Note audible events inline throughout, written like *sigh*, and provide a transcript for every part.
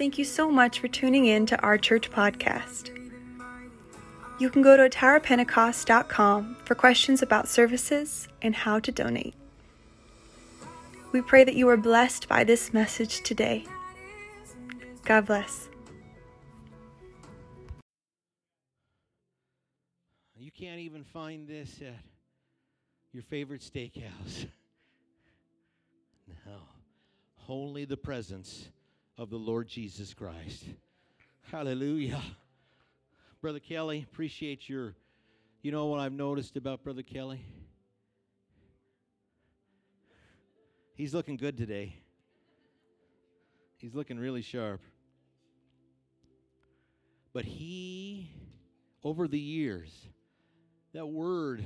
Thank you so much for tuning in to our church podcast. You can go to atarapentecost.com for questions about services and how to donate. We pray that you are blessed by this message today. God bless. You can't even find this at your favorite steakhouse. *laughs* No. Only the presence of the Lord Jesus Christ. Hallelujah. Brother Kelly, appreciate your. You know what I've noticed about Brother Kelly? He's looking good today. He's looking really sharp. But he, over the years, that word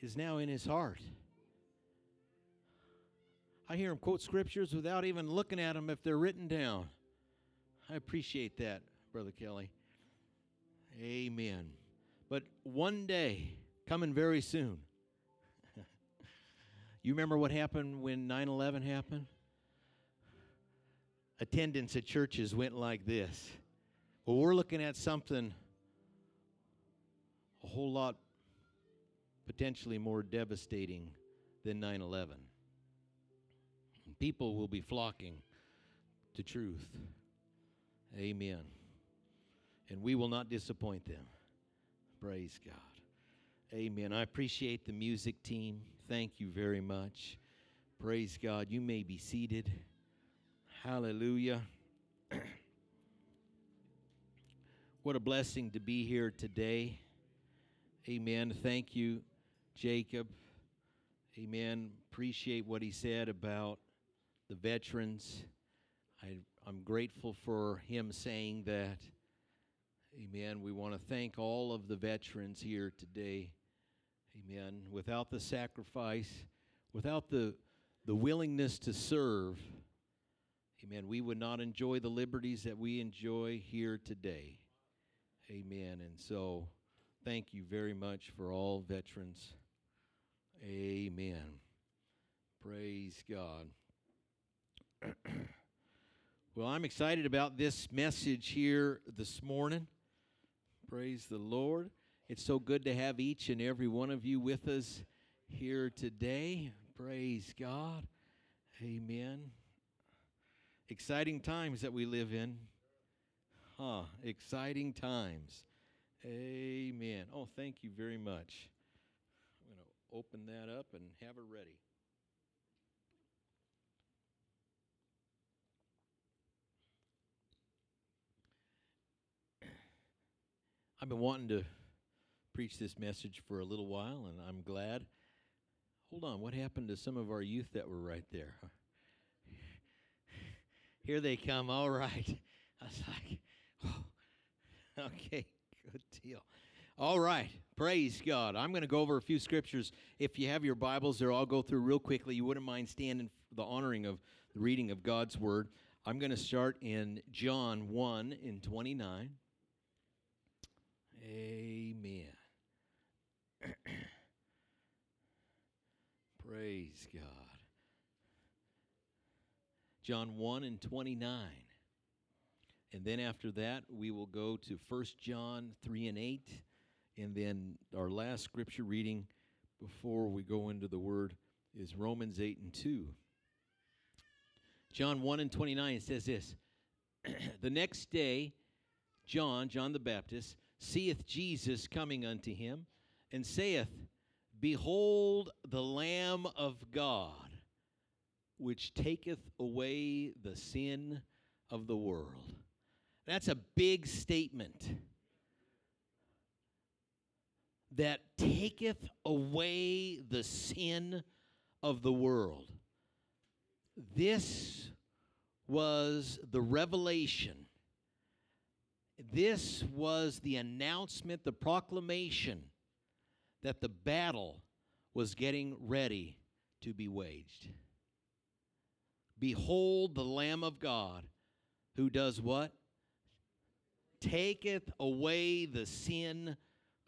is now in his heart. I hear him quote scriptures without even looking at them if they're written down. I appreciate that, Brother Kelly. Amen. But one day, coming very soon, *laughs* you remember what happened when 9 11 happened? Attendance at churches went like this. Well, we're looking at something a whole lot potentially more devastating than 9 11 people will be flocking to truth. Amen. And we will not disappoint them. Praise God. Amen. I appreciate the music team. Thank you very much. Praise God. You may be seated. Hallelujah. *clears throat* what a blessing to be here today. Amen. Thank you, Jacob. Amen. Appreciate what he said about the veterans. I, I'm grateful for him saying that. Amen. We want to thank all of the veterans here today. Amen. Without the sacrifice, without the, the willingness to serve, amen, we would not enjoy the liberties that we enjoy here today. Amen. And so, thank you very much for all veterans. Amen. Praise God. *clears throat* well, I'm excited about this message here this morning. Praise the Lord. It's so good to have each and every one of you with us here today. Praise God. Amen. Exciting times that we live in. Huh, exciting times. Amen. Oh, thank you very much. I'm going to open that up and have it ready. I've been wanting to preach this message for a little while, and I'm glad. Hold on, what happened to some of our youth that were right there? Here they come. All right. I was like, oh, okay, good deal. All right, praise God. I'm going to go over a few scriptures. If you have your Bibles there, I'll go through real quickly. You wouldn't mind standing for the honoring of the reading of God's Word. I'm going to start in John 1 in 29. Amen. Praise God. John 1 and 29. And then after that, we will go to 1 John 3 and 8. And then our last scripture reading before we go into the word is Romans 8 and 2. John 1 and 29 says this *clears throat* The next day, John, John the Baptist, seeth Jesus coming unto him, and saith, Behold the Lamb of God, which taketh away the sin of the world. That's a big statement. That taketh away the sin of the world. This was the revelation this was the announcement, the proclamation that the battle was getting ready to be waged. Behold the Lamb of God who does what? Taketh away the sin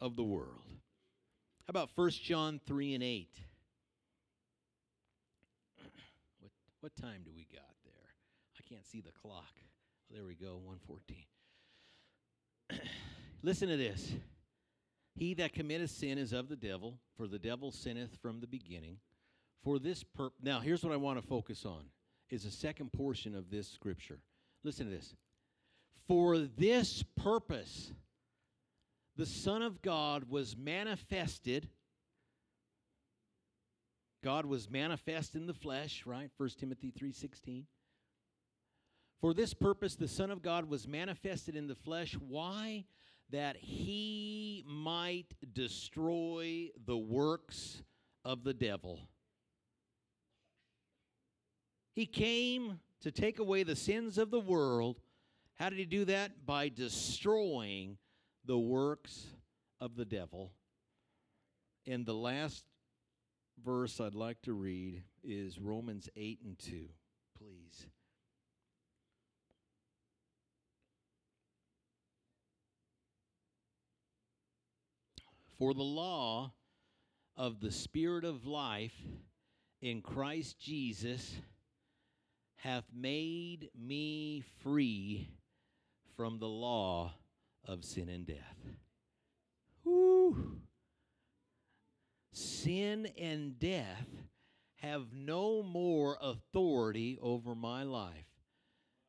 of the world. How about 1 John 3 and 8? What, what time do we got there? I can't see the clock. There we go, 114. *clears throat* Listen to this. He that committeth sin is of the devil, for the devil sinneth from the beginning. For this now here's what I want to focus on is the second portion of this scripture. Listen to this. For this purpose the Son of God was manifested. God was manifest in the flesh, right? 1 Timothy 3:16. For this purpose the Son of God was manifested in the flesh. Why? That he might destroy the works of the devil. He came to take away the sins of the world. How did he do that? By destroying the works of the devil. And the last verse I'd like to read is Romans 8 and 2. Please. For the law of the Spirit of life in Christ Jesus hath made me free from the law of sin and death. Woo! Sin and death have no more authority over my life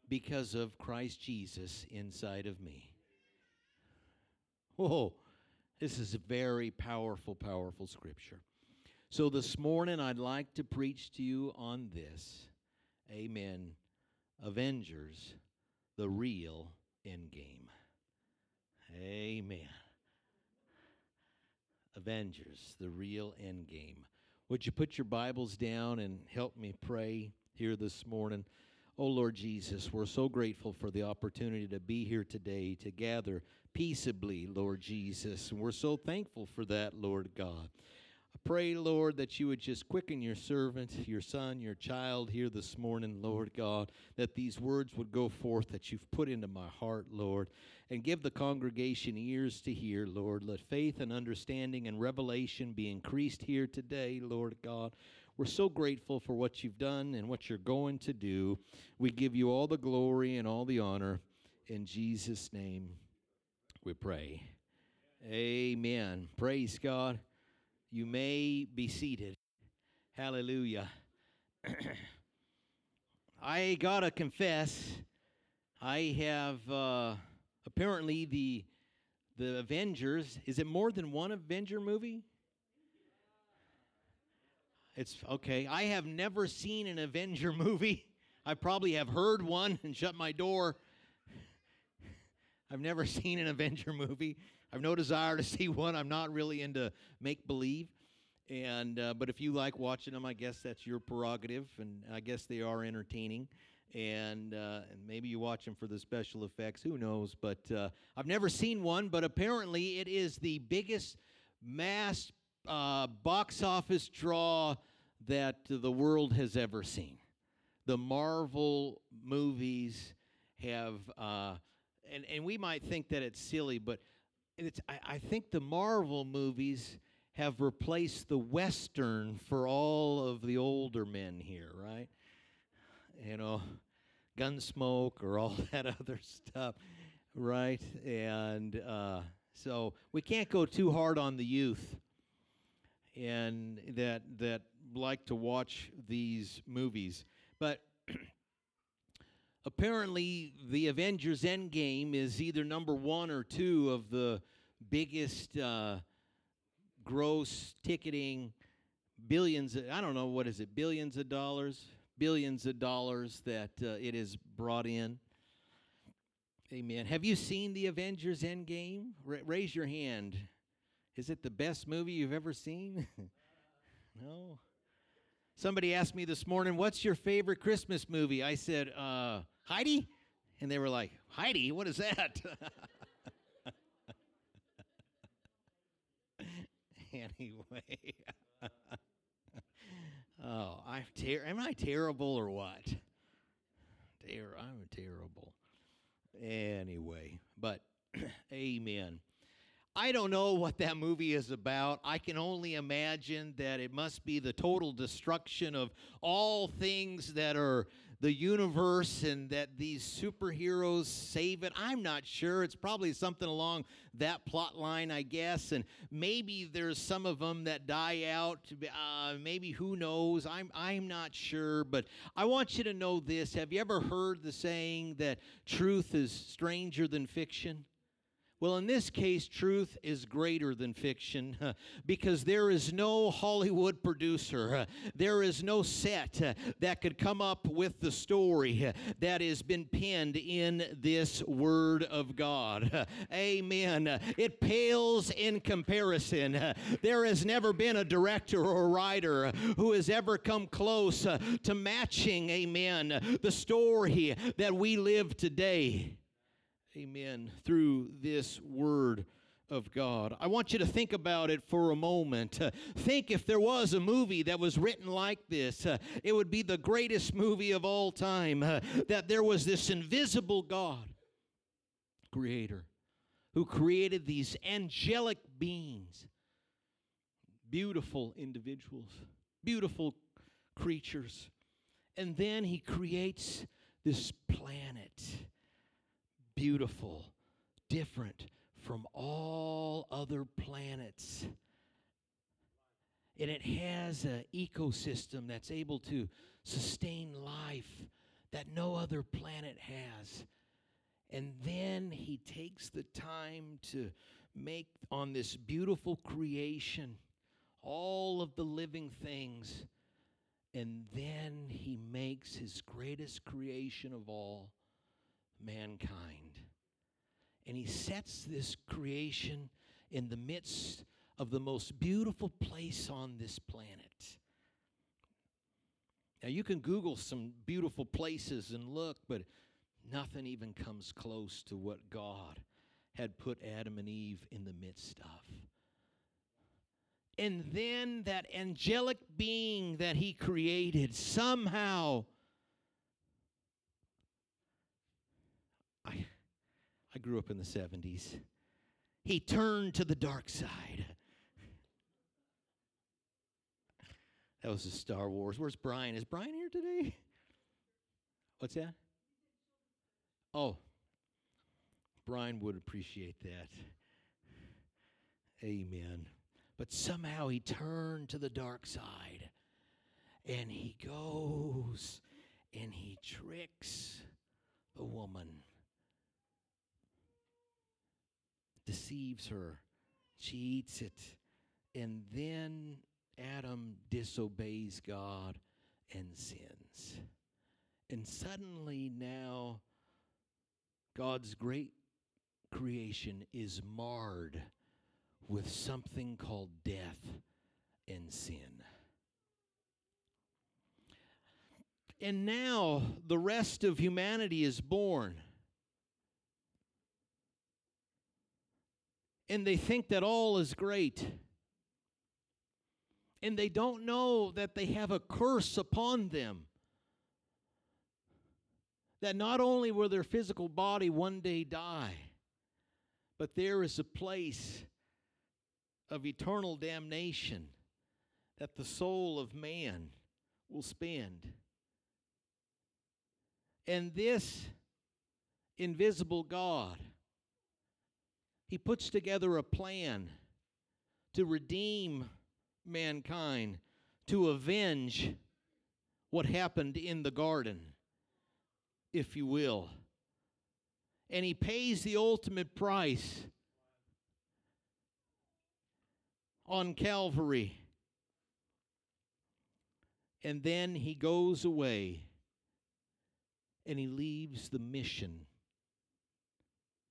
because of Christ Jesus inside of me. Whoa, this is a very powerful, powerful scripture. So this morning, I'd like to preach to you on this. Amen. Avengers, the real end game. Amen. Avengers, the real end game. Would you put your Bibles down and help me pray here this morning? Oh Lord Jesus, we're so grateful for the opportunity to be here today, to gather peaceably, Lord Jesus. And we're so thankful for that, Lord God. I pray, Lord, that you would just quicken your servant, your son, your child here this morning, Lord God, that these words would go forth that you've put into my heart, Lord, and give the congregation ears to hear, Lord. Let faith and understanding and revelation be increased here today, Lord God. We're so grateful for what you've done and what you're going to do. We give you all the glory and all the honor. In Jesus' name we pray. Amen. Praise God. You may be seated. Hallelujah. *clears throat* I gotta confess, I have uh, apparently the the Avengers. Is it more than one Avenger movie? It's okay. I have never seen an Avenger *laughs* movie. I probably have heard one and shut my door. I've never *laughs* seen an Avenger movie. I've no desire to *laughs* see one. I'm not really into make believe. And uh, but if you like watching them, I guess that's your prerogative, and I guess they are entertaining. And uh, and maybe you watch them for the special effects. Who knows? But uh, I've never seen one. But apparently, it is the biggest mass uh, box office draw that the world has ever seen. The Marvel movies have, uh, and and we might think that it's silly, but it's I, I think the Marvel movies have replaced the Western for all of the older men here, right? You know, Gunsmoke or all *laughs* that other stuff, right? And uh, so we can't go too hard on the youth and that that like to watch these movies. But *clears throat* apparently, the Avengers Endgame is either number one or two of the biggest uh, gross ticketing billions. I don't know what is it, billions of dollars, billions of dollars that uh, it has brought in. Amen. Have you seen the Avengers Endgame? Ra- raise your hand. Is it the best movie you've ever seen? *laughs* no. Somebody asked me this morning, "What's your favorite Christmas movie?" I said, uh, "Heidi," and they were like, "Heidi, what is that?" *laughs* anyway. *laughs* oh, I'm ter- am I terrible or what? Ter- I'm terrible. Anyway, but *clears throat* amen. I don't know what that movie is about. I can only imagine that it must be the total destruction of all things that are the universe and that these superheroes save it. I'm not sure. It's probably something along that plot line, I guess. And maybe there's some of them that die out. Uh, maybe who knows? I'm I'm not sure. But I want you to know this. Have you ever heard the saying that truth is stranger than fiction? Well, in this case, truth is greater than fiction because there is no Hollywood producer, there is no set that could come up with the story that has been penned in this Word of God. Amen. It pales in comparison. There has never been a director or writer who has ever come close to matching, amen, the story that we live today amen, through this word of God. I want you to think about it for a moment. Uh, think if there was a movie that was written like this, uh, it would be the greatest movie of all time. Uh, that there was this invisible God, creator, who created these angelic beings, beautiful individuals, beautiful creatures. And then he creates this planet beautiful, different from all other planets. And it has an ecosystem that's able to sustain life that no other planet has. And then he takes the time to make on this beautiful creation all of the living things. And then he makes his greatest creation of all mankind. And he sets this creation in the midst of the most beautiful place on this planet. Now, you can Google some beautiful places and look, but nothing even comes close to what God had put Adam and Eve in the midst of. And then that angelic being that he created somehow I, I grew up in the 70s. He turned to the dark side. That was a Star Wars. Where's Brian? Is Brian here today? What's that? Oh, Brian would appreciate that. Amen. But somehow he turned to the dark side and he goes and he tricks the woman. Deceives her. She eats it. And then Adam disobeys God and sins. And suddenly now God's great creation is marred with something called death and sin. And now the rest of humanity is born. And they think that all is great. And they don't know that they have a curse upon them. That not only will their physical body one day die, but there is a place of eternal damnation that the soul of man will spend. And this invisible God he puts together a plan to redeem mankind, to avenge what happened in the garden, if you will. And he pays the ultimate price on Calvary. And then he goes away and he leaves the mission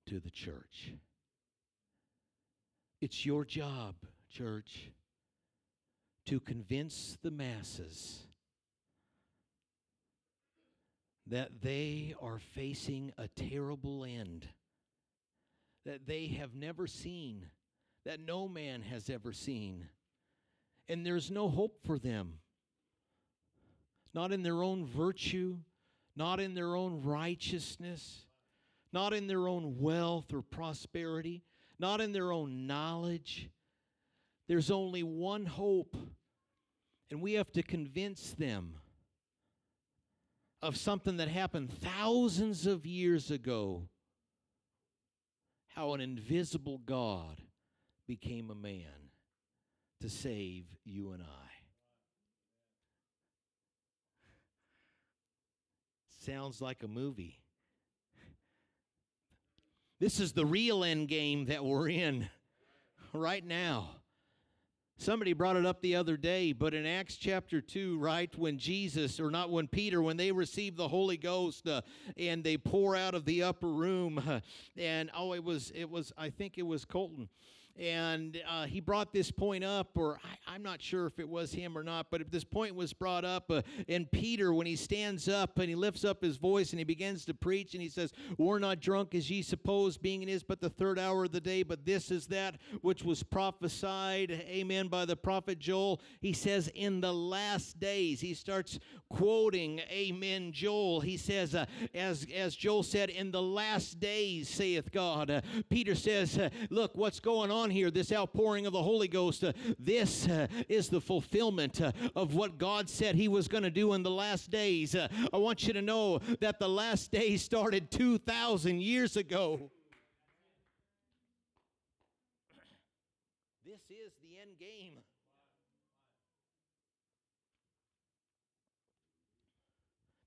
to the church. It's your job, church, to convince the masses that they are facing a terrible end that they have never seen, that no man has ever seen. And there's no hope for them. Not in their own virtue, not in their own righteousness, not in their own wealth or prosperity, not in their own knowledge. There's only one hope, and we have to convince them of something that happened thousands of years ago. How an invisible God became a man to save you and I. Sounds like a movie. This is the real end game that we're in right now. Somebody brought it up the other day, but in Acts chapter 2, right, when Jesus, or not when Peter, when they receive the Holy Ghost uh, and they pour out of the upper room, uh, *laughs* and oh, it was, it was, I think it was Colton and uh, he brought this point up, or I, am not sure if it was him or not, but this point was brought up. Uh, and Peter, when he stands up and he lifts up his voice and he begins to preach, and he says, We're not drunk as ye suppose, being it is but the third hour of the day, but this is that which was prophesied, amen, by the prophet Joel. He says, In the last days, he starts quoting, amen, Joel. He says, uh, as, as Joel said, In the last days, saith God. Uh, Peter says, uh, Look, what's going on on here, this outpouring of the Holy Ghost, uh, this uh, is the fulfillment uh, of what God said He was going to do in the last days. Uh, I want you to know that the last days started 2,000 years ago. This is the end game.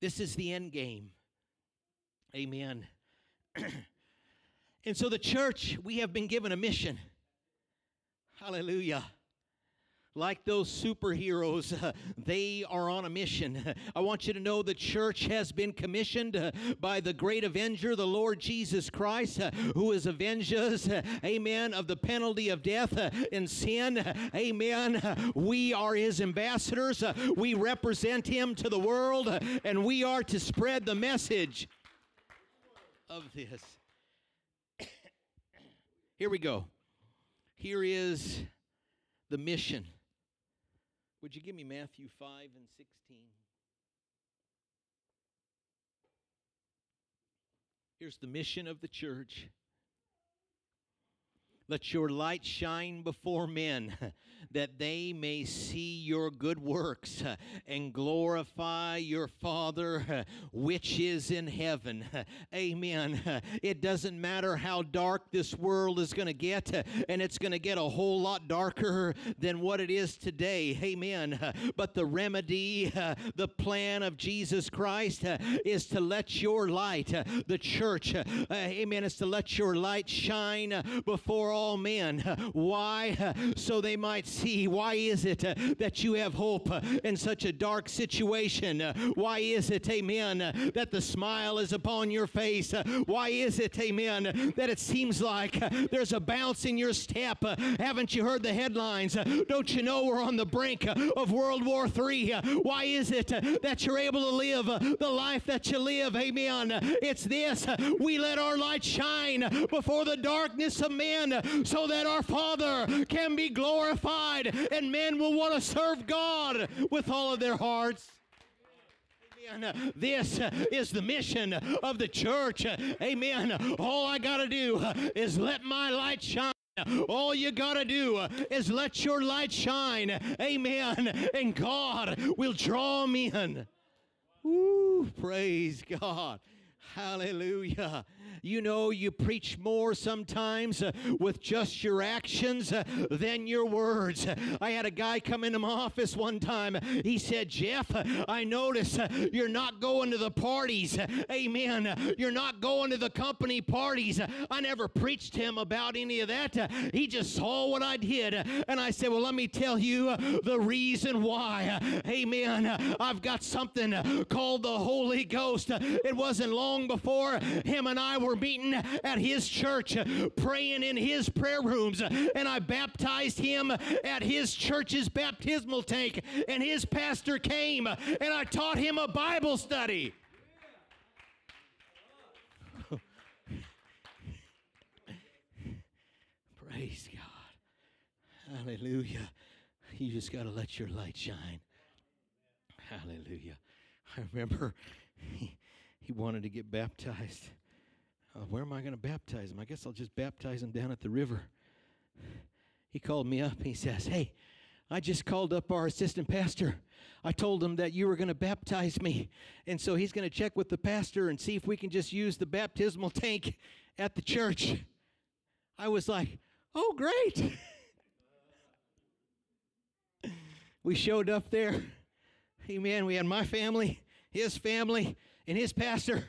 This is the end game. Amen. *clears throat* and so, the church, we have been given a mission. Hallelujah like those superheroes, *laughs* they are on a mission. *laughs* I want you to know the church has been commissioned uh, by the great avenger, the Lord Jesus Christ, uh, who has avenged us, uh, amen, of the penalty of death and sin. Amen. We are his ambassadors. We represent him to the world, and we are to spread the message of this. *coughs* Here we go. Here is the mission. Would you give me Matthew 5 and 16? Here's the mission of the church let your light shine before men, *laughs* that they may see your good works uh, and glorify your Father uh, which is in heaven. *laughs* Amen. *laughs* It doesn't matter how dark this world is going to get, uh, and it's going to get a whole lot darker than what it is today. Amen. *laughs* But the remedy, the plan of Jesus Christ is to let your light, the church, amen, is to let your light shine before all men. Why? So they might see. Why is it uh, that you have hope uh, in such a dark situation? Uh, why is it, amen, that the smile is upon your face? Why is it, amen, that it seems like there's a bounce in your step? Haven't you heard the headlines? Don't you know we're on the brink of World War III? Why is it that you're able to live the life that you live? Amen. It's this we let our light shine before the darkness of men so that our Father can be glorified and men will want to serve God with all of their hearts. Amen. This is the mission of the church. Amen. All I got to do is let my light shine. All you got to do is let your light shine. Amen. And God will draw men. Woo, praise God. Hallelujah. You know, you preach more sometimes uh, with just your actions uh, than your words. I had a guy come into my office one time. He said, Jeff, I notice uh, you're not going to the parties. Amen. You're not going to the company parties. I never preached him about any of that. He just saw what I did. And I said, Well, let me tell you the reason why. Amen. I've got something called the Holy Ghost. It wasn't long before him and I were meeting at his church, praying in his prayer rooms, and I baptized him at his church's baptismal tank, and his pastor came, and I taught him a Bible study. *laughs* Praise God. Hallelujah. You just got to let your light shine. Hallelujah. I remember *laughs* he, he wanted to get baptized. Uh, where am I going to baptize him? I guess I'll just baptize him down at the river. He called me up. He says, Hey, I just called up our assistant pastor. I told him that you were going to baptize me. And so he's going to check with the pastor and see if we can just use the baptismal tank at the church. I was like, oh, great. *laughs* we showed up there. Amen. We had my family, his family, and his pastor.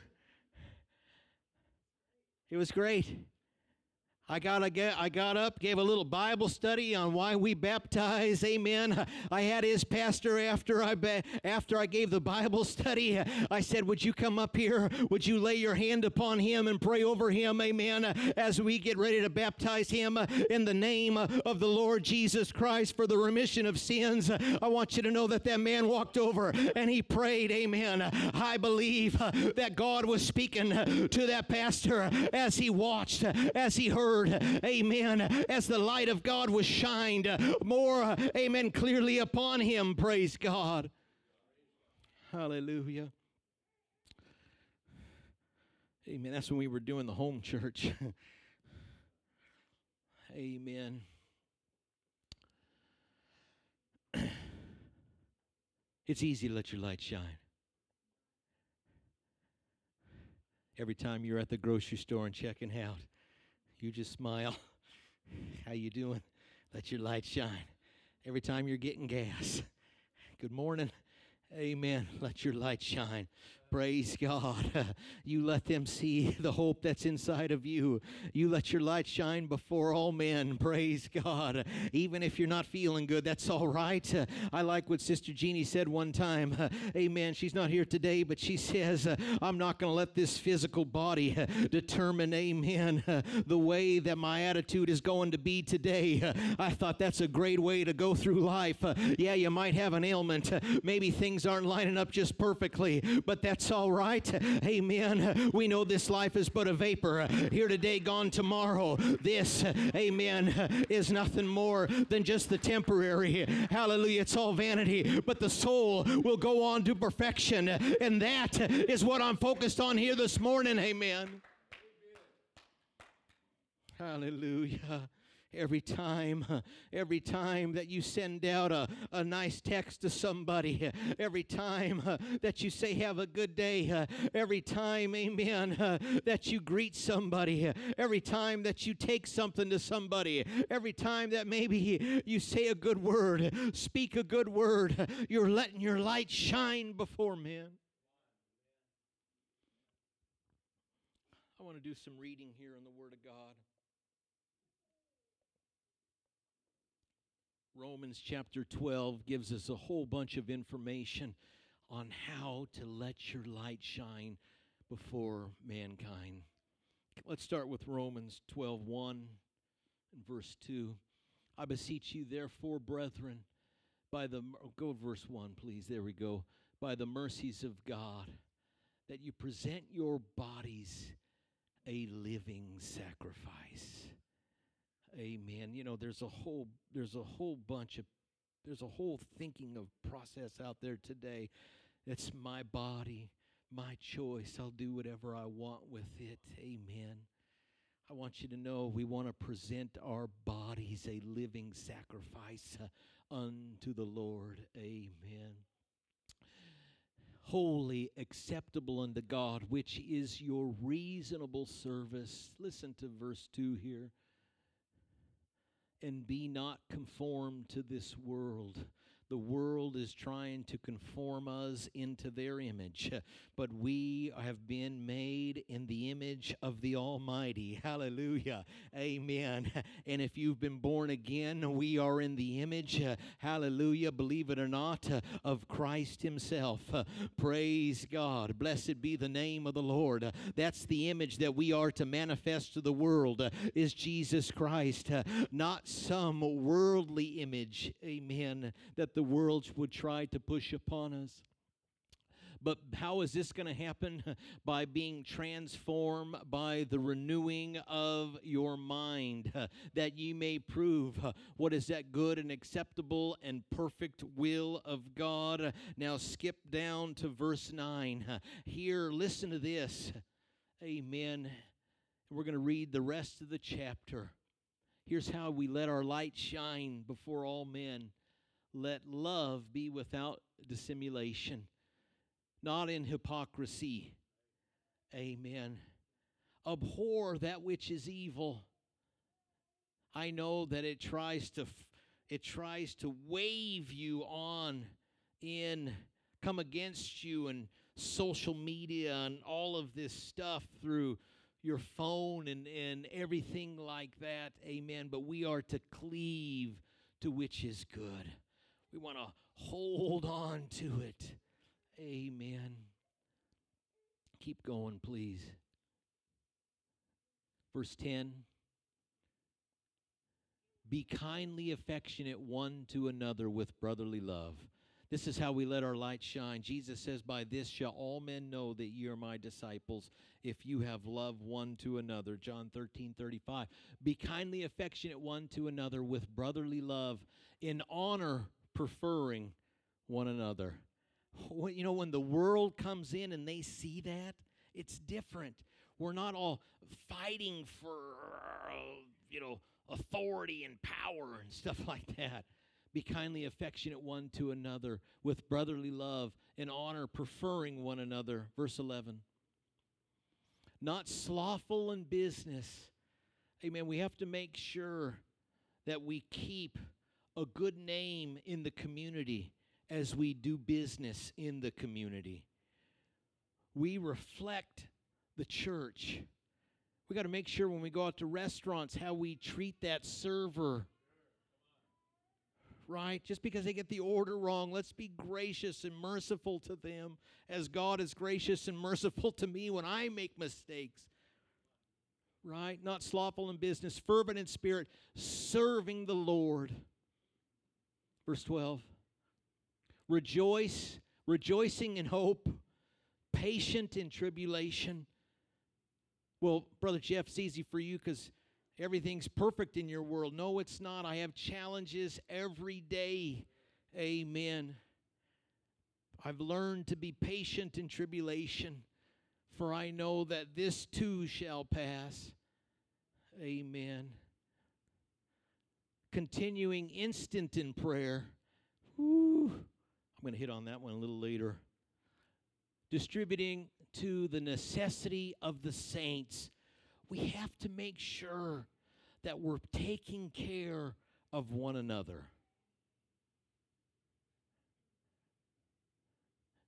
It was great. I got, I got up, gave a little Bible study on why we baptize. Amen. *laughs* I had his pastor after I after I gave the Bible study. *laughs* I said, "Would you come up here? Would you lay your hand upon him and pray over him?" Amen. *laughs* As we get ready to baptize him uh, in the name uh, of the Lord Jesus Christ for the remission of sins. Uh, I want you to know that that man walked over and he prayed. Amen. I believe that God was speaking to that pastor as he watched, as he heard word, amen, as the light of God was shined more, amen, clearly upon him. Praise God. Hallelujah. Amen. That's when we were doing the home church. *laughs* amen. *clears throat* It's easy to let your light shine. Every time you're at the grocery store and checking out, you just smile. *laughs* How you doing? Let your light shine. Every time you're getting gas. Good morning. Amen. Let your light shine. Praise God. *laughs* You let them see *laughs* the hope that's inside of you. You let your light shine before all men. Praise God. Even if you're not feeling good, that's all right. *laughs* I like what Sister Jeannie said one time. Amen. She's not here today, but she says, I'm not going to let this physical body determine, amen, the way that my attitude is going to be today. I thought that's a great way to go through life. Yeah, you might have an ailment. Maybe things aren't lining up just perfectly, but that's that's all right. Amen. We know this life is but a vapor. Here today, gone tomorrow. This, amen, is nothing more than just the temporary. Hallelujah. It's all vanity. But the soul will go on to perfection. And that is what I'm focused on here this morning. Amen. Hallelujah every time, *laughs* every time that you send out a, a nice text to somebody, *laughs* every time uh, that you say, Have a good day, *laughs* every time, amen, that you greet somebody, every time that you take something to somebody, every time that maybe you say a good word, speak a good word, you're letting your light shine before men. I want to do some reading here in the Word of God. Romans chapter 12 gives us a whole bunch of information on how to let your light shine before mankind. Let's start with Romans 12 1 and verse 2. I beseech you, therefore, brethren, by the go verse 1, please. There we go. By the mercies of God, that you present your bodies a living sacrifice Amen. You know, there's a whole there's a whole bunch of there's a whole thinking of process out there today. It's my body, my choice. I'll do whatever I want with it. Amen. I want you to know we want to present our bodies a living sacrifice uh, unto the Lord. Amen. Holy, acceptable unto God, which is your reasonable service. Listen to verse 2 here and be not conformed to this world the world is trying to conform us into their image, *laughs* but we have been made in the image of the Almighty. *laughs* Hallelujah. Amen. *laughs* And if you've been born again, we are in the image, hallelujah, believe it or not, of Christ Himself. Praise God. Blessed be the name of the Lord. That's the image that we are to manifest to the world, is Jesus Christ, not some worldly image. Amen. That the the world would try to push upon us. But how is this going to happen? *laughs* By being transformed by the renewing of your mind, *laughs* that ye may prove *laughs* what is that good and acceptable and perfect will of God. Now skip down to verse 9. Here, listen to this. Amen. We're going to read the rest of the chapter. Here's how we let our light shine before all men let love be without dissimulation, not in hypocrisy. Amen. Abhor that which is evil. I know that it tries to it tries to wave you on in come against you and social media and all of this stuff through your phone and, and everything like that. Amen. But we are to cleave to which is good. We want to hold on to it. Amen. Keep going, please. Verse 10 Be kindly affectionate one to another with brotherly love this is how we let our light shine. Jesus says, By this shall all men know that ye are my disciples, if you have love one to another. John 13, 35. Be kindly affectionate one to another with brotherly love, in honor preferring one another. You know, when the world comes in and they see that, it's different. We're not all fighting for, you know, authority and power and stuff *laughs* like that. Be kindly affectionate one to another with brotherly love and honor, preferring one another. Verse 11. Not slothful in business. Amen. We have to make sure that we keep a good name in the community as we do business in the community. We reflect the church. We got to make sure when we go out to restaurants how we treat that server right? Just because they get the order wrong, let's be gracious and merciful to them as God is gracious and merciful to me when I make mistakes. Right? Not slothful in business, fervent in spirit, serving the Lord. Verse 12. Rejoice, rejoicing in hope, patient in tribulation. Well, Brother Jeff, it's easy for you because everything's perfect in your world. No, it's not. I have challenges every day. Amen. I've learned to be patient in tribulation, for I know that this too shall pass. Amen. Continuing instant in prayer. Woo. I'm going to hit on that one a little later. Distributing to the necessity of the saints we have to make sure that we're taking care of one another.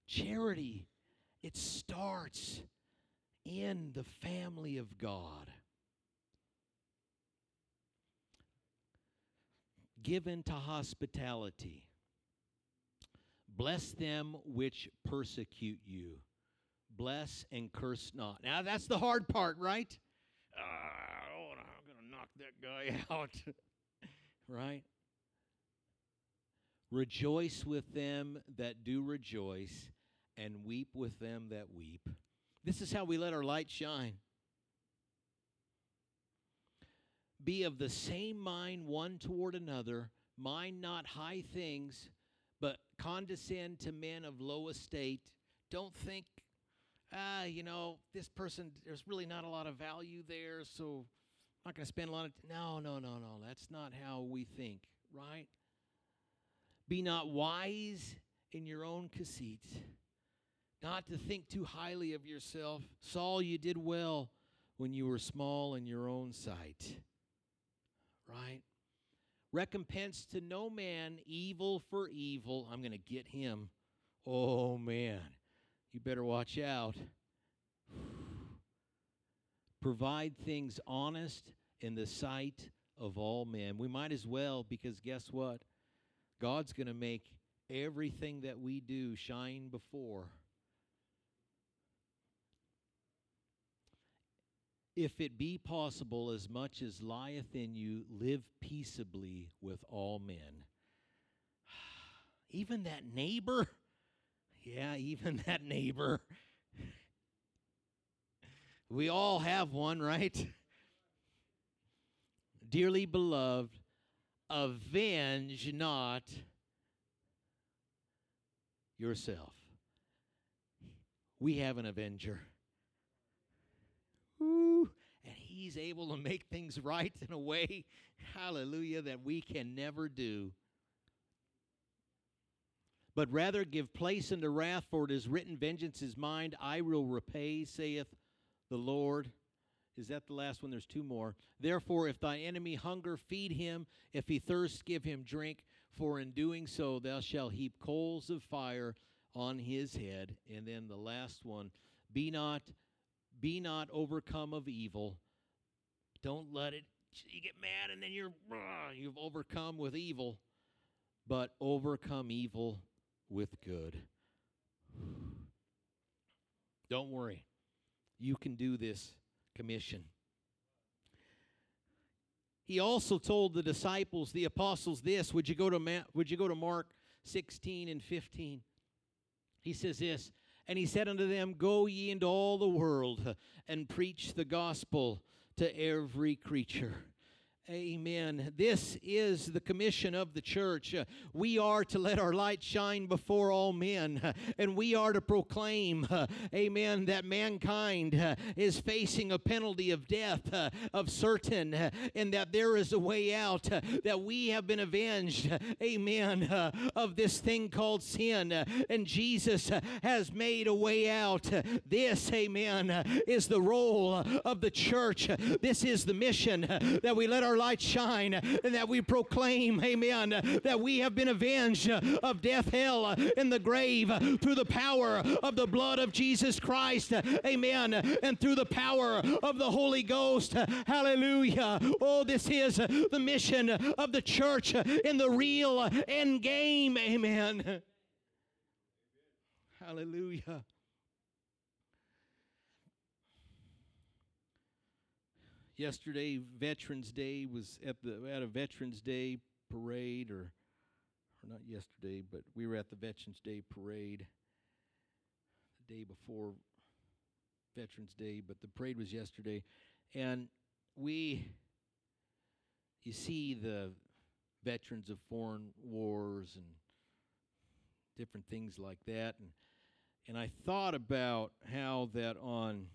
Charity, it starts in the family of God. Given to hospitality. Bless them which persecute you. Bless and curse not. Now, that's the hard part, right? uh, oh, I'm going to knock that guy *laughs* out. right? Rejoice with them that do rejoice, and weep with them that weep. This is how we let our light shine. Be of the same mind one toward another, mind not high things, but condescend to men of low estate. Don't think ah, you know, this person, there's really not a lot of value there, so I'm not going to spend a lot of. T-. No, no, no, no. That's not how we think, right? Be not wise in your own conceit, not to think too highly of yourself. Saul, you did well when you were small in your own sight, right? Recompense to no man evil for evil. I'm going to get him. Oh, man you better watch out. *sighs* Provide things honest in the sight of all men. We might as well, because guess what? God's going to make everything that we do shine before. If it be possible, as much as lieth in you, live peaceably with all men. *sighs* Even that neighbor yeah, even that neighbor. *laughs* We all have one, right? *laughs* Dearly beloved, avenge not yourself. We have an avenger. Woo, and he's able to make things *laughs* right in a way, hallelujah, that we can never do. but rather give place unto wrath, for it is written, Vengeance is mine, I will repay, saith the Lord. Is that the last one? There's two more. Therefore, if thy enemy hunger, feed him. If he thirst, give him drink. For in doing so, thou shalt heap coals of fire on his head. And then the last one be not be not overcome of evil. Don't let it you get mad and then you're you've overcome with evil, but overcome evil with good. Don't worry. You can do this commission. He also told the disciples, the apostles, this. Would you go to Ma- would you go to Mark 16 and 15? He says this, and he said unto them, Go ye into all the world and preach the gospel to every creature. Amen. This is the commission of the church. Uh, we are to let our light shine before all men, uh, and we are to proclaim, uh, amen, that mankind uh, is facing a penalty of death uh, of certain, uh, and that there is a way out, that we have been avenged, amen, of this thing called sin, and Jesus has made a way out. This, amen, is the role of the church. This is the mission that we let our our light shine and that we proclaim, amen, that we have been avenged of death, hell, and the grave through the power of the blood of Jesus Christ, amen, and through the power of the Holy Ghost, hallelujah. Oh, this is the mission of the church in the real end game, amen. Hallelujah. Yesterday veterans day was at the at a veterans day parade or or not yesterday but we were at the veterans day parade the day before veterans day but the parade was yesterday. And we you see the veterans of foreign wars and different things like that and and I thought about how that on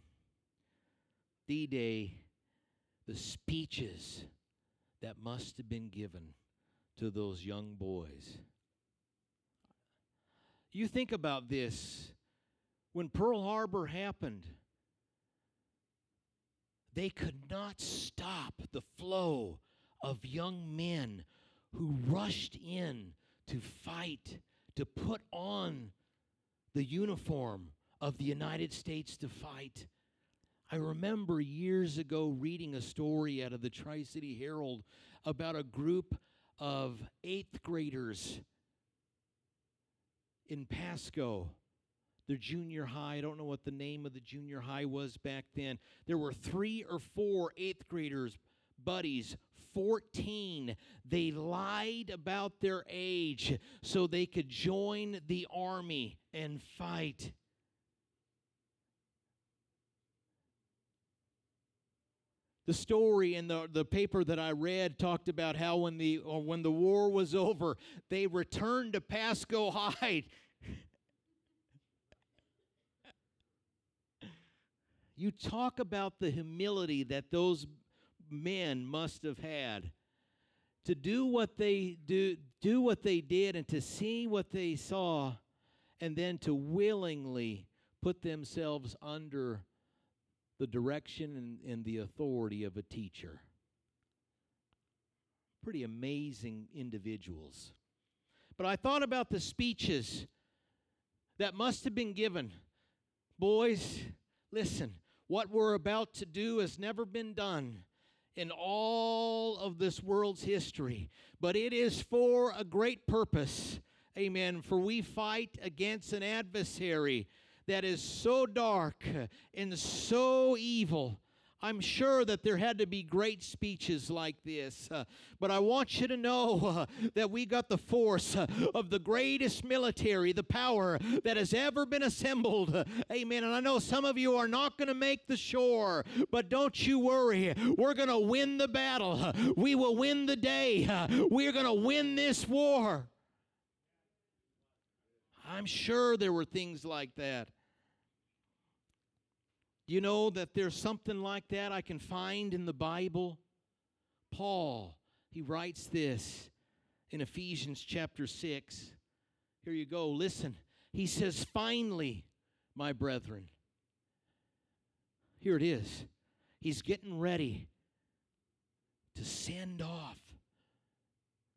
D-Day the speeches that must have been given to those young boys. You think about this. When Pearl Harbor happened, they could not stop the flow of young men who rushed in to fight, to put on the uniform of the United States to fight. I remember years ago reading a story out of the Tri City Herald about a group of eighth graders in Pasco, their junior high. I don't know what the name of the junior high was back then. There were three or four eighth graders, buddies, 14. They lied about their age so they could join the army and fight. The story in the, the paper that I read talked about how when the when the war was over, they returned to Pasco *laughs* High. you talk about the humility that those men must have had to do what they do do what they did and to see what they saw and then to willingly put themselves under the direction and, and the authority of a teacher. Pretty amazing individuals. But I thought about the speeches that must have been given. Boys, listen, what we're about to do has never been done in all of this world's history, but it is for a great purpose. Amen. For we fight against an adversary that is so dark and so evil. I'm sure that there had to be great speeches like this, uh, but I want you to know uh, that we got the force uh, of the greatest military, the power that has ever been assembled. Amen. And I know some of you are not going to make the shore, but don't you worry. We're going to win the battle. We will win the day. We're going to win this war. I'm sure there were things like that. You know that there's something like that I can find in the Bible? Paul, he writes this in Ephesians chapter 6. Here you go. Listen. He says, finally, my brethren. Here it is. He's getting ready to send off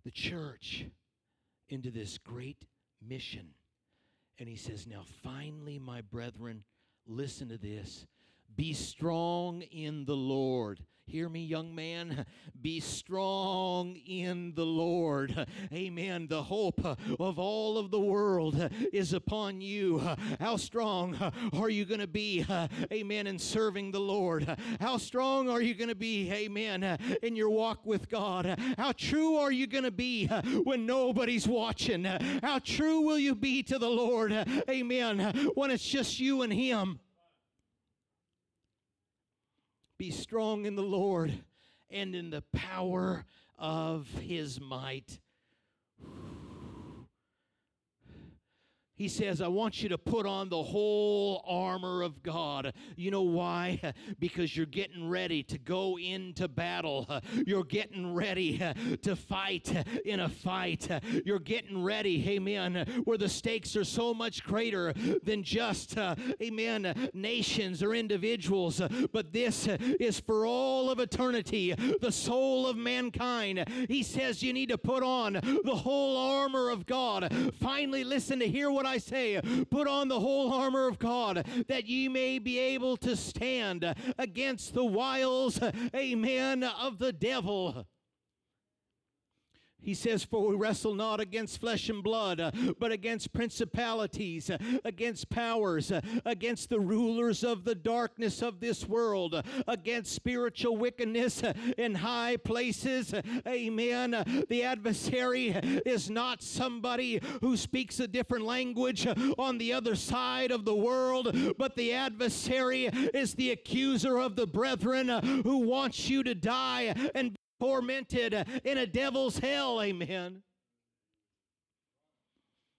the church into this great mission. And he says, Now finally, my brethren, listen to this. Be strong in the Lord. Hear me, young man. *laughs* Be strong in the Lord. *laughs* Amen. The hope of all of the world *laughs* is upon you. How strong are you going to be? Amen. In serving the Lord. How strong are you going to be? Amen. In your walk with God. How true are you going to be when nobody's watching? How true will you be to the Lord? Amen. When it's just you and Him. Be strong in the Lord and in the power of his might. He says, I want you to put on the whole armor of God. You know why? *laughs* Because you're getting ready to go into battle. *laughs* You're getting ready *laughs* to fight in a fight. You're getting ready, amen, where the stakes are so much greater than just, uh, amen, nations or individuals. But this is for all of eternity, the soul of mankind. He says you need to put on the whole armor of God. Finally, listen to hear what I say, put on the whole armor of God that ye may be able to stand against the wiles, amen, of the devil. He says, For we wrestle not against flesh and blood, uh, but against principalities, uh, against powers, uh, against the rulers of the darkness of this world, against spiritual wickedness in high places. Amen. The adversary is not somebody who speaks a different language on the other side of the world, but the adversary is the accuser of the brethren who wants you to die and tormented uh, in a devil's hell. Amen.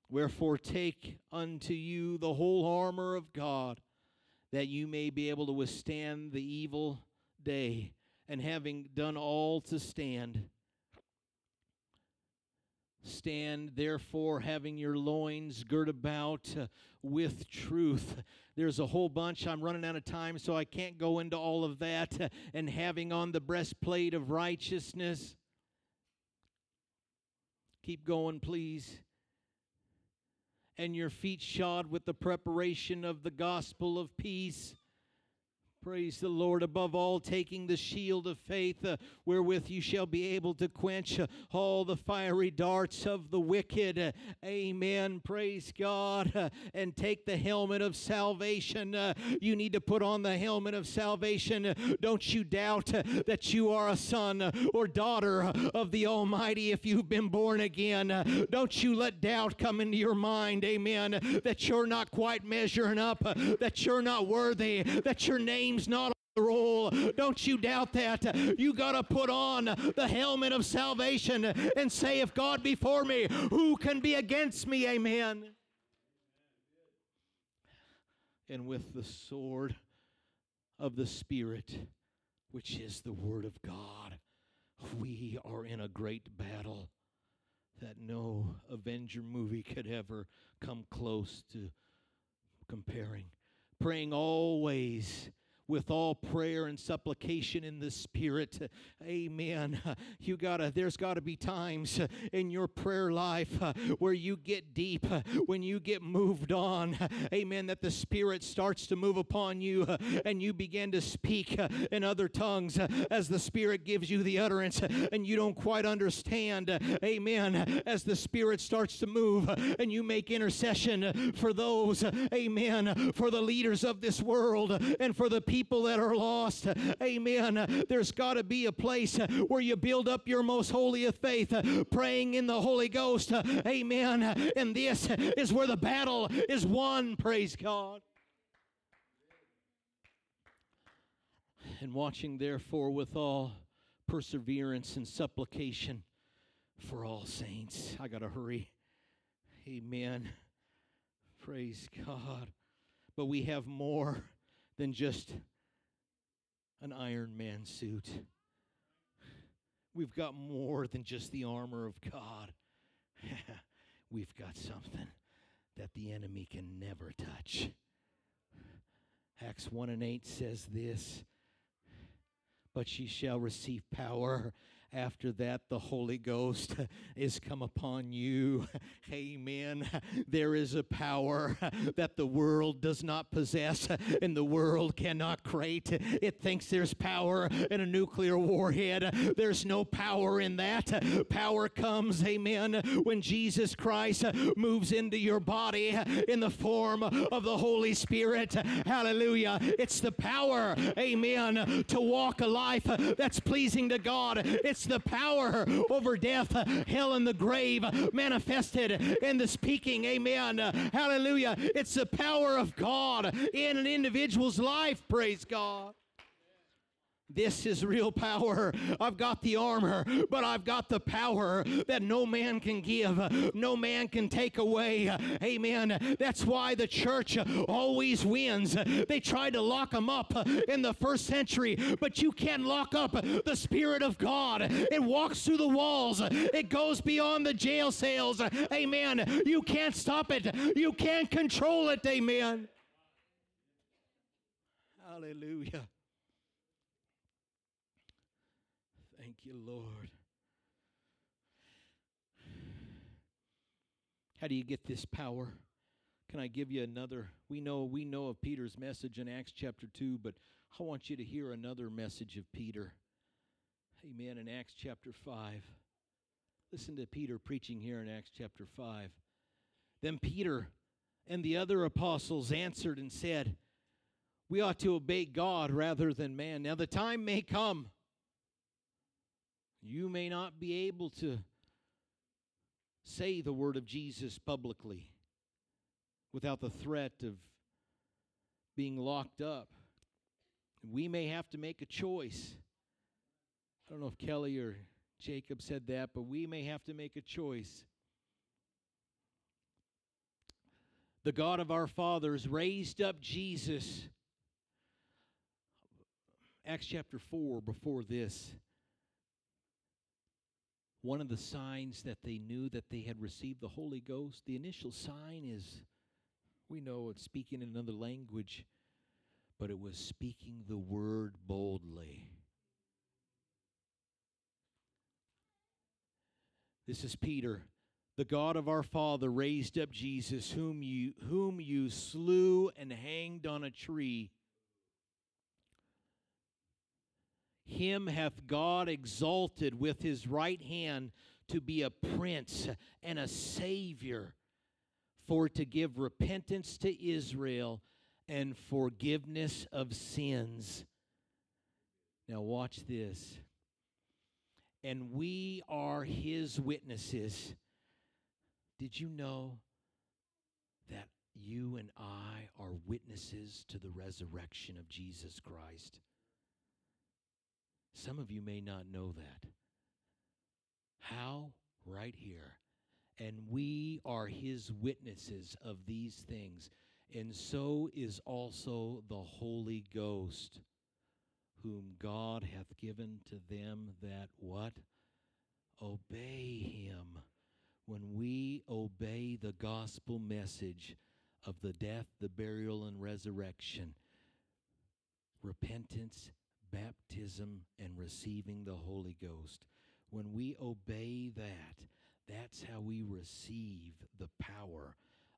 Wherefore, take unto you the whole armor of God, that you may be able to withstand the evil day, and having done all to stand. Stand therefore, having your loins girt about uh, with truth. There's a whole bunch. I'm running out of time, so I can't go into all of that. Uh, and having on the breastplate of righteousness. Keep going, please. And your feet shod with the preparation of the gospel of peace. Praise the Lord. Above all, taking the shield of faith, uh, wherewith you shall be able to quench uh, all the fiery darts of the wicked. Uh, amen. Praise God. Uh, and take the helmet of salvation. Uh, you need to put on the helmet of salvation. Uh, don't you doubt that you are a son or daughter of the Almighty if you've been born again. don't you let doubt come into your mind. Amen. That you're not quite measuring up, that you're not worthy, that your name name's not the roll. Don't you doubt that. You got to put on the helmet of salvation and say, If God be for me, who can be against me? Amen. And with the sword of the Spirit, which is the Word of God, we are in a great battle that no Avenger movie could ever come close to comparing. Praying always with all prayer and supplication in the spirit. Amen. *laughs* You gotta there's gotta be times in your prayer life uh, where you get deep uh, when you get moved on. *laughs* Amen. That the spirit starts to move upon you uh, and you begin to speak in other tongues as the spirit gives you the utterance and you don't quite understand amen as the spirit starts to move and you make intercession for those amen for the leaders of this world and for the people people that are lost. Amen. There's got to be a place where you build up your most holy of faith, praying in the Holy Ghost. Amen. And this is where the battle is won. Praise God. And watching, therefore, with all perseverance and supplication for all saints. I got to hurry. Amen. Praise God. But we have more than just an Iron Man suit. We've got more than just the armor of God. *laughs* We've got something that the enemy can never touch. Acts 1 and 8 says this But she shall receive power after that, the Holy Ghost *laughs* is come upon you. *laughs* Amen. There is a power *laughs* that the world does not possess and the world cannot create. It thinks there's power in a nuclear warhead. There's no power in that. Power comes, amen, when Jesus Christ moves into your body in the form of the Holy Spirit. Hallelujah. It's the power, amen, to walk a life that's pleasing to God. It's it's the power over death, hell, and the grave manifested in the speaking. Amen. Hallelujah. It's the power of God in an individual's life. Praise God. This is real power. I've got the armor, but I've got the power that no man can give, no man can take away. Amen. That's why the church always wins. They tried to lock them up in the first century, but you can't lock up the Spirit of God. It walks through the walls, it goes beyond the jail cells. Amen. You can't stop it, you can't control it. Amen. Hallelujah. Thank you, Lord. How do you get this power? Can I give you another? We know we know of Peter's message in Acts chapter 2, but I want you to hear another message of Peter. Amen. In Acts chapter 5. Listen to Peter preaching here in Acts chapter 5. Then Peter and the other apostles answered and said, We ought to obey God rather than man. Now the time may come you may not be able to say the word of Jesus publicly without the threat of being locked up. We may have to make a choice. I don't know if Kelly or Jacob said that, but we may have to make a choice. The God of our fathers raised up Jesus. Acts chapter 4, before this one of the signs that they knew that they had received the Holy Ghost, the initial sign is we know it's speaking in another language, but it was speaking the word boldly. This is Peter. The God of our father raised up Jesus, whom you, whom you slew and hanged on a tree. Him hath God exalted with his right hand to be a prince and a savior, for to give repentance to Israel and forgiveness of sins. Now, watch this. And we are his witnesses. Did you know that you and I are witnesses to the resurrection of Jesus Christ? Some of you may not know that. How? Right here. And we are his witnesses of these things. And so is also the Holy Ghost, whom God hath given to them that what? Obey him. When we obey the gospel message of the death, the burial, and resurrection, repentance baptism and receiving the Holy Ghost. When we obey that, that's how we receive the power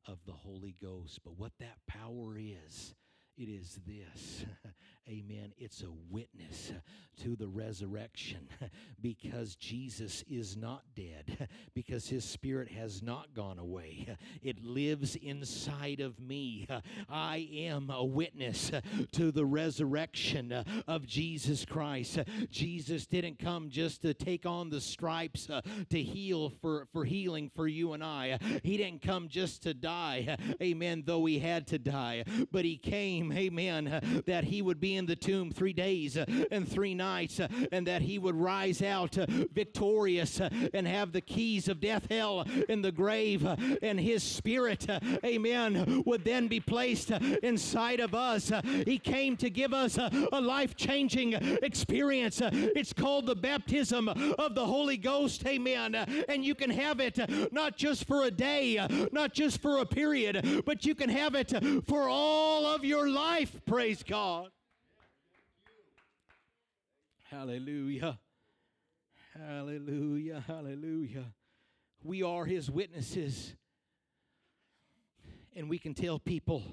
of the Holy Ghost. But what that power is, it is this. *laughs* Amen. It's a witness to the resurrection *laughs* because Jesus is not dead, *laughs* because his spirit has not gone away. It lives inside of me. I am a witness to the resurrection of Jesus Christ. Jesus didn't come just to take on the stripes uh, to heal for, for healing for you and I. He didn't come just to die. Amen. Though he had to die, but he came amen, *laughs* that he would be in the tomb three days uh, and three nights, uh, and that he would rise out uh, victorious and have the keys of death, hell, and the grave, and his spirit, amen, would then be placed inside of us. He came to give us a life changing experience. It's called the baptism of the Holy Ghost, amen. And you can have it not just for a day, not just for a period, but you can have it for all of your praise God. Hallelujah. Hallelujah. Hallelujah. We are his witnesses. And we can tell people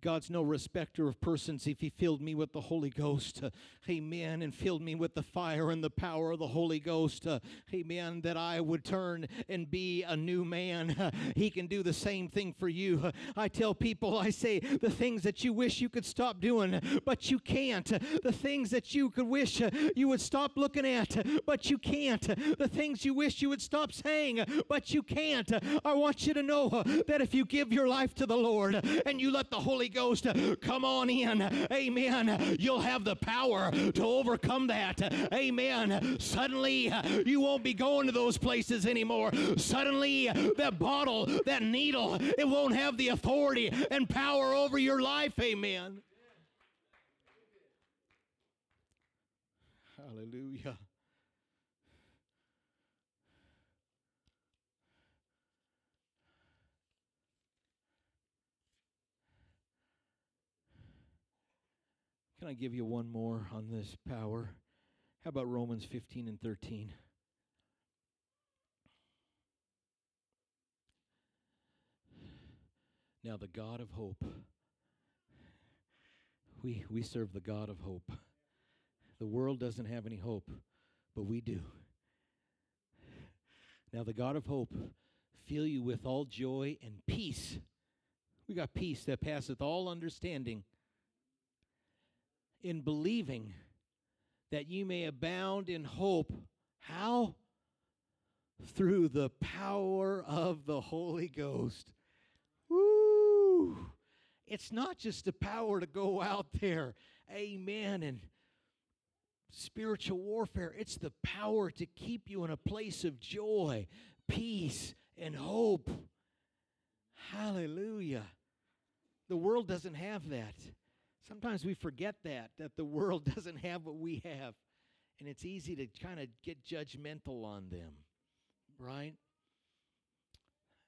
God's no respecter of persons. If He filled me with the Holy Ghost, uh, amen, and filled me with the fire and the power of the Holy Ghost, uh, amen, that I would turn and be a new man. Uh, *laughs* he can do the same thing for you. I tell people, I say, the things that you wish you could stop doing, but you can't. The things that you could wish you would stop looking at, but you can't. The things you wish you would stop saying, but you can't. I want you to know that if you give your life to the Lord and you let the Holy Ghost come on in. Amen. You'll have the power to overcome that. Amen. Suddenly, you won't be going to those places anymore. Suddenly, that bottle, that needle, it won't have the authority and power over your life. Amen. Hallelujah. Can I give you one more on this power? How about Romans 15 and 13? Now, the God of hope. We, we serve the God of hope. The world doesn't have any hope, but we do. Now, the God of hope fill you with all joy and peace. We got peace that passeth all understanding in believing that you may abound in hope. How? Through the power of the Holy Ghost. Woo! It's not just the power to go out there, amen, and spiritual warfare. It's the power to keep you in a place of joy, peace, and hope. Hallelujah. The world doesn't have that. Sometimes we forget that, that the world *laughs* doesn't have what we have. And it's easy to kind of get judgmental on them, right?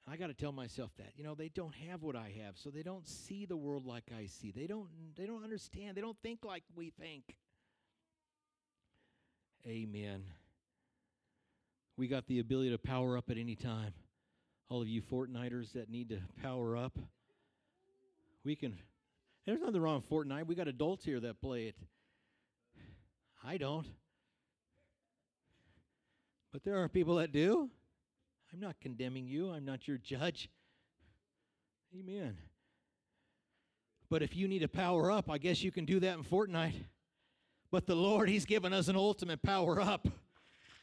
I got to tell myself that. You know, they don't have what I have, so they don't see the world like I see. They don't they don't understand. They don't think like we think. Amen. We got the ability to power up at any time. All of you Fortniters that need to power up, we can there's nothing wrong with Fortnite. We got adults here that play it. I don't. But there are people that do. I'm not condemning you, I'm not your judge. Amen. But if you need to power up, I guess you can do that in Fortnite. But the Lord, He's given us an ultimate power up.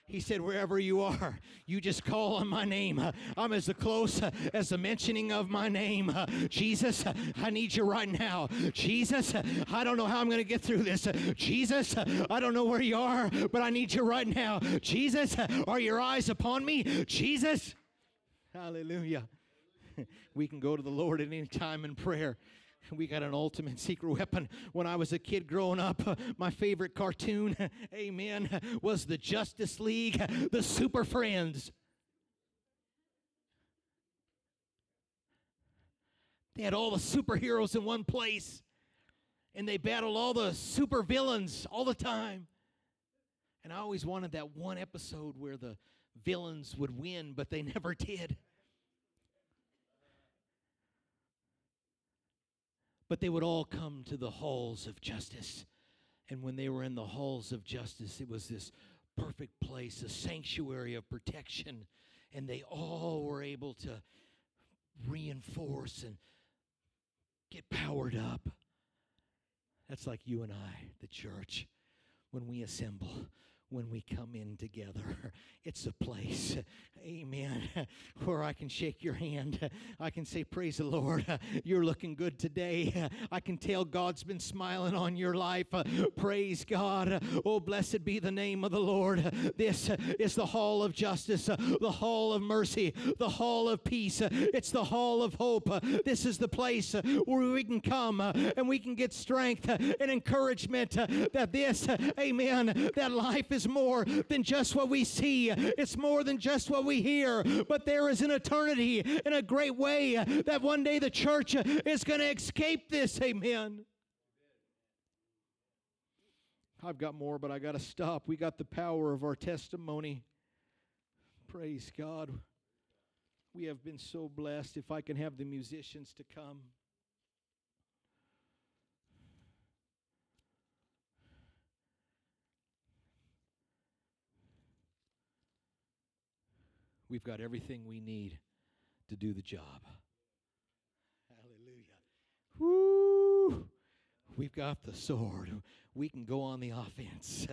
He said, Wherever you are, you just call on my name. I'm as close as the mentioning of my name. Jesus, I need you right now. Jesus, I don't know how I'm going to get through this. Jesus, I don't know where you are, but I need you right now. Jesus, are your eyes upon me? Jesus, hallelujah. *laughs* We can go to the Lord at any time in prayer. We got an ultimate *laughs* secret weapon. When I was a kid growing up, *laughs* my favorite cartoon, *laughs* amen, was the Justice League, the Super Friends. They had all the superheroes in one place, and they battled all the super villains all the time. And I always wanted that one episode where the villains would win, but they never did. But they would all come to the halls of justice. And when they were in the halls of justice, it was this perfect place, a sanctuary of protection. And they all were able to reinforce and get powered up. That's like you and I, the church. When we assemble, when we come in together. *laughs* It's a place, *laughs* amen, *laughs* where I can shake your hand. I can say, Praise the Lord, you're looking good today. I can tell God's been smiling on your life. Praise God. Oh, blessed be the name of the Lord. This is the hall of justice, the hall of mercy, the hall of peace. It's the hall of hope. This is the place where we can come and we can get strength and encouragement that this, amen, that life is more than just what we see, it's more than just what we hear, but there is an eternity in a great way that one day the church is going to escape this. Amen. I've got more, but I got to stop. We got the power of our testimony. Praise God. We have been so blessed. If I can have the musicians to come. We've got everything we need to do the job. Hallelujah. Woo! We've got the sword we can go on the *laughs* offense.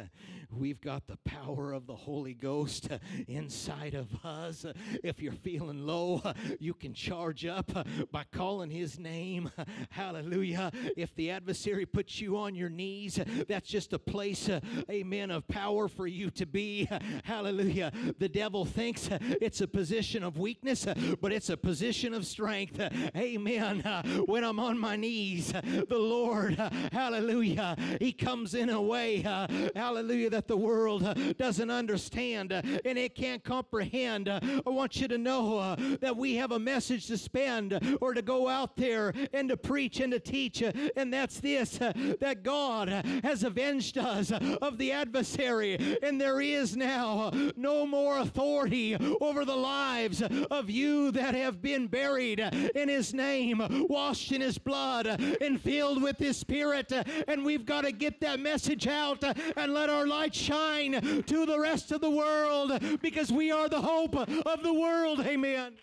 We've got the power of the Holy Ghost inside of us. If you're feeling low, you can charge up by calling His name. Hallelujah. If the adversary puts you on your knees, that's just a place, amen, of power for you to be. Hallelujah. The devil thinks it's a position of weakness, but it's a position of strength. Amen. When I'm on my knees, the Lord, hallelujah, He comes comes in a way, uh, hallelujah, that the world uh, doesn't understand uh, and it can't comprehend. I want you to know that we have a message to spend or to go out there and to preach and to teach, and that's this that God has avenged us of the adversary, and there is now no more authority over the lives of you that have been buried in His name, washed in His blood, and filled with His Spirit. And we've got to get that message out and let our light shine to the rest of the world because we are the hope of the world. Amen.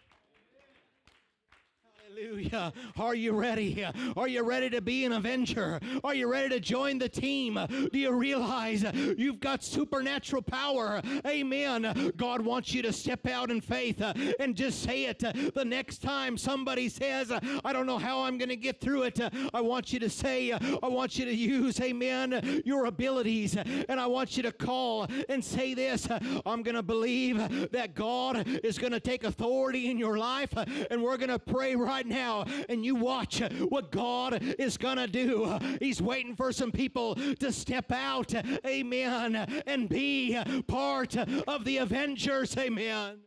Hallelujah. Are you ready? Are you ready to be an avenger? Are you ready to join the team? Do you realize you've got supernatural power? Amen. God wants you to step out in faith uh, and just say it uh, the next time somebody says, I don't know how I'm going to get through it. Uh, I want you to say, I want you to use, amen, your abilities. And I want you to call and say this I'm going to believe that God is going to take authority in your life and we're going to pray right right now and you watch what God is going to do. He's waiting for some people to step out, amen, and be part of the Avengers, amen.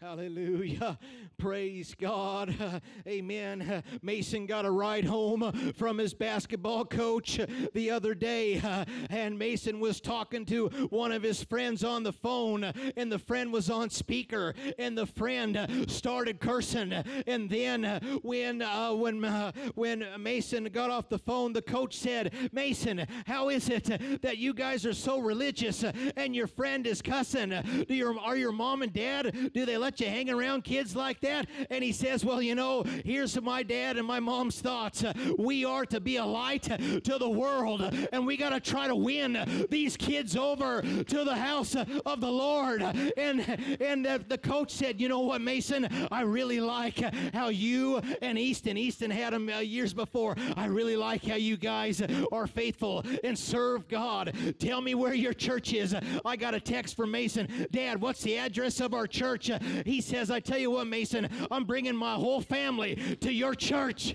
Hallelujah. Praise God. *laughs* Amen. Mason got a ride home from his basketball coach the other day, and Mason was talking to one of his friends on the phone, and the friend was on speaker, and the friend started cursing. And then when uh, when uh, when Mason got off the phone, the coach said, "Mason, how is it that you guys are so religious and your friend is cussing? Do your are your mom and dad do they let let you hang around kids like that? And he says, Well, you know, here's my dad and my mom's thoughts. We are to be a light to the world, and we got to try to win these kids over to the house of the Lord. And and the coach said, You know what, Mason? I really like how you and Easton, Easton had them uh, years before. I really like how you guys are faithful and serve God. Tell me where your church is. I got a text from Mason. Dad, what's the address of our church? He says, I tell you what, Mason, I'm bringing my whole family to your church.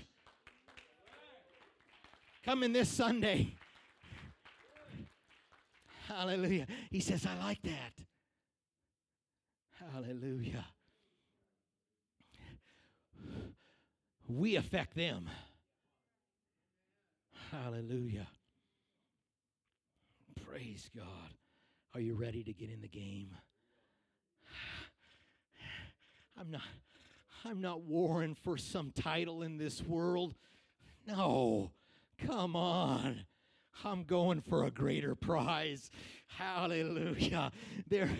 Coming this Sunday. Hallelujah. He says, I like that. Hallelujah. We affect them. Hallelujah. Praise God. Are you ready to get in the game? I'm not I'm not warring for some title in this world. No. Come on. I'm going for a greater prize. Hallelujah. There,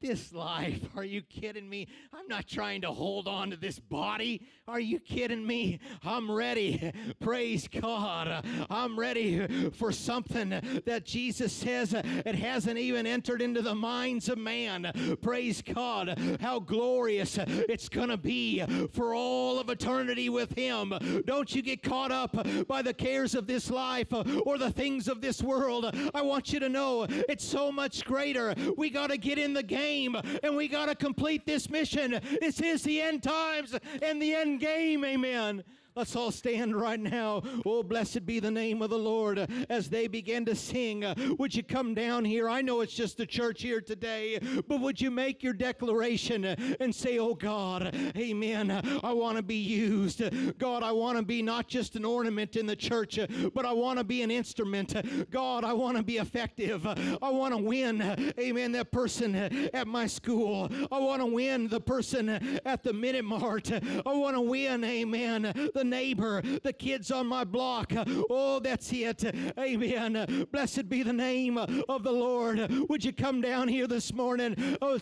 this life. Are you kidding me? I'm not trying to hold on to this body. Are you kidding me? I'm ready. Praise God. I'm ready for something that Jesus says it hasn't even entered into the minds of man. Praise God. How glorious it's going to be for all of eternity with Him. Don't you get caught up by the cares of this life or the things of this world. I want you to know it's so much greater. We got to get in the game and we got to complete this mission. This is the end times and the end game. Amen. Let's all stand right now. Oh, blessed be the name of the Lord as they begin to sing. Would you come down here? I know it's just a church here today, but would you make your declaration and say, Oh God, amen. I want to be used. God, I want to be not just an ornament in the church, but I want to be an instrument. God, I want to be effective. I want to win, amen, that person at my school. I want to win the person at the Minute Mart. I want to win, amen, the neighbor, the kids on my block. Oh, that's it. Amen. Blessed be the name of the Lord. Would you come down here this morning? Oh,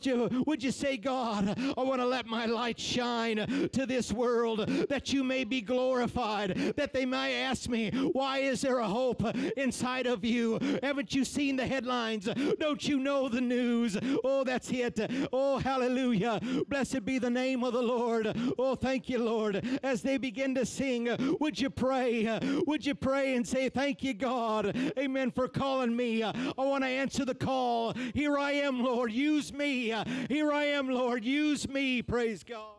would you, say, God, I want to let my light shine to this world that you may be glorified, that they may ask me, why is there a hope inside of you? Haven't you seen the headlines? Don't you know the news? Oh, that's it. Oh, hallelujah. Blessed be the name of the Lord. Oh, thank you, Lord. As they begin to sing, would you pray? Would you pray and say, Thank you, God, amen, for calling me? I want to answer the call. Here I am, Lord, use me. Here I am, Lord, use me. Praise God.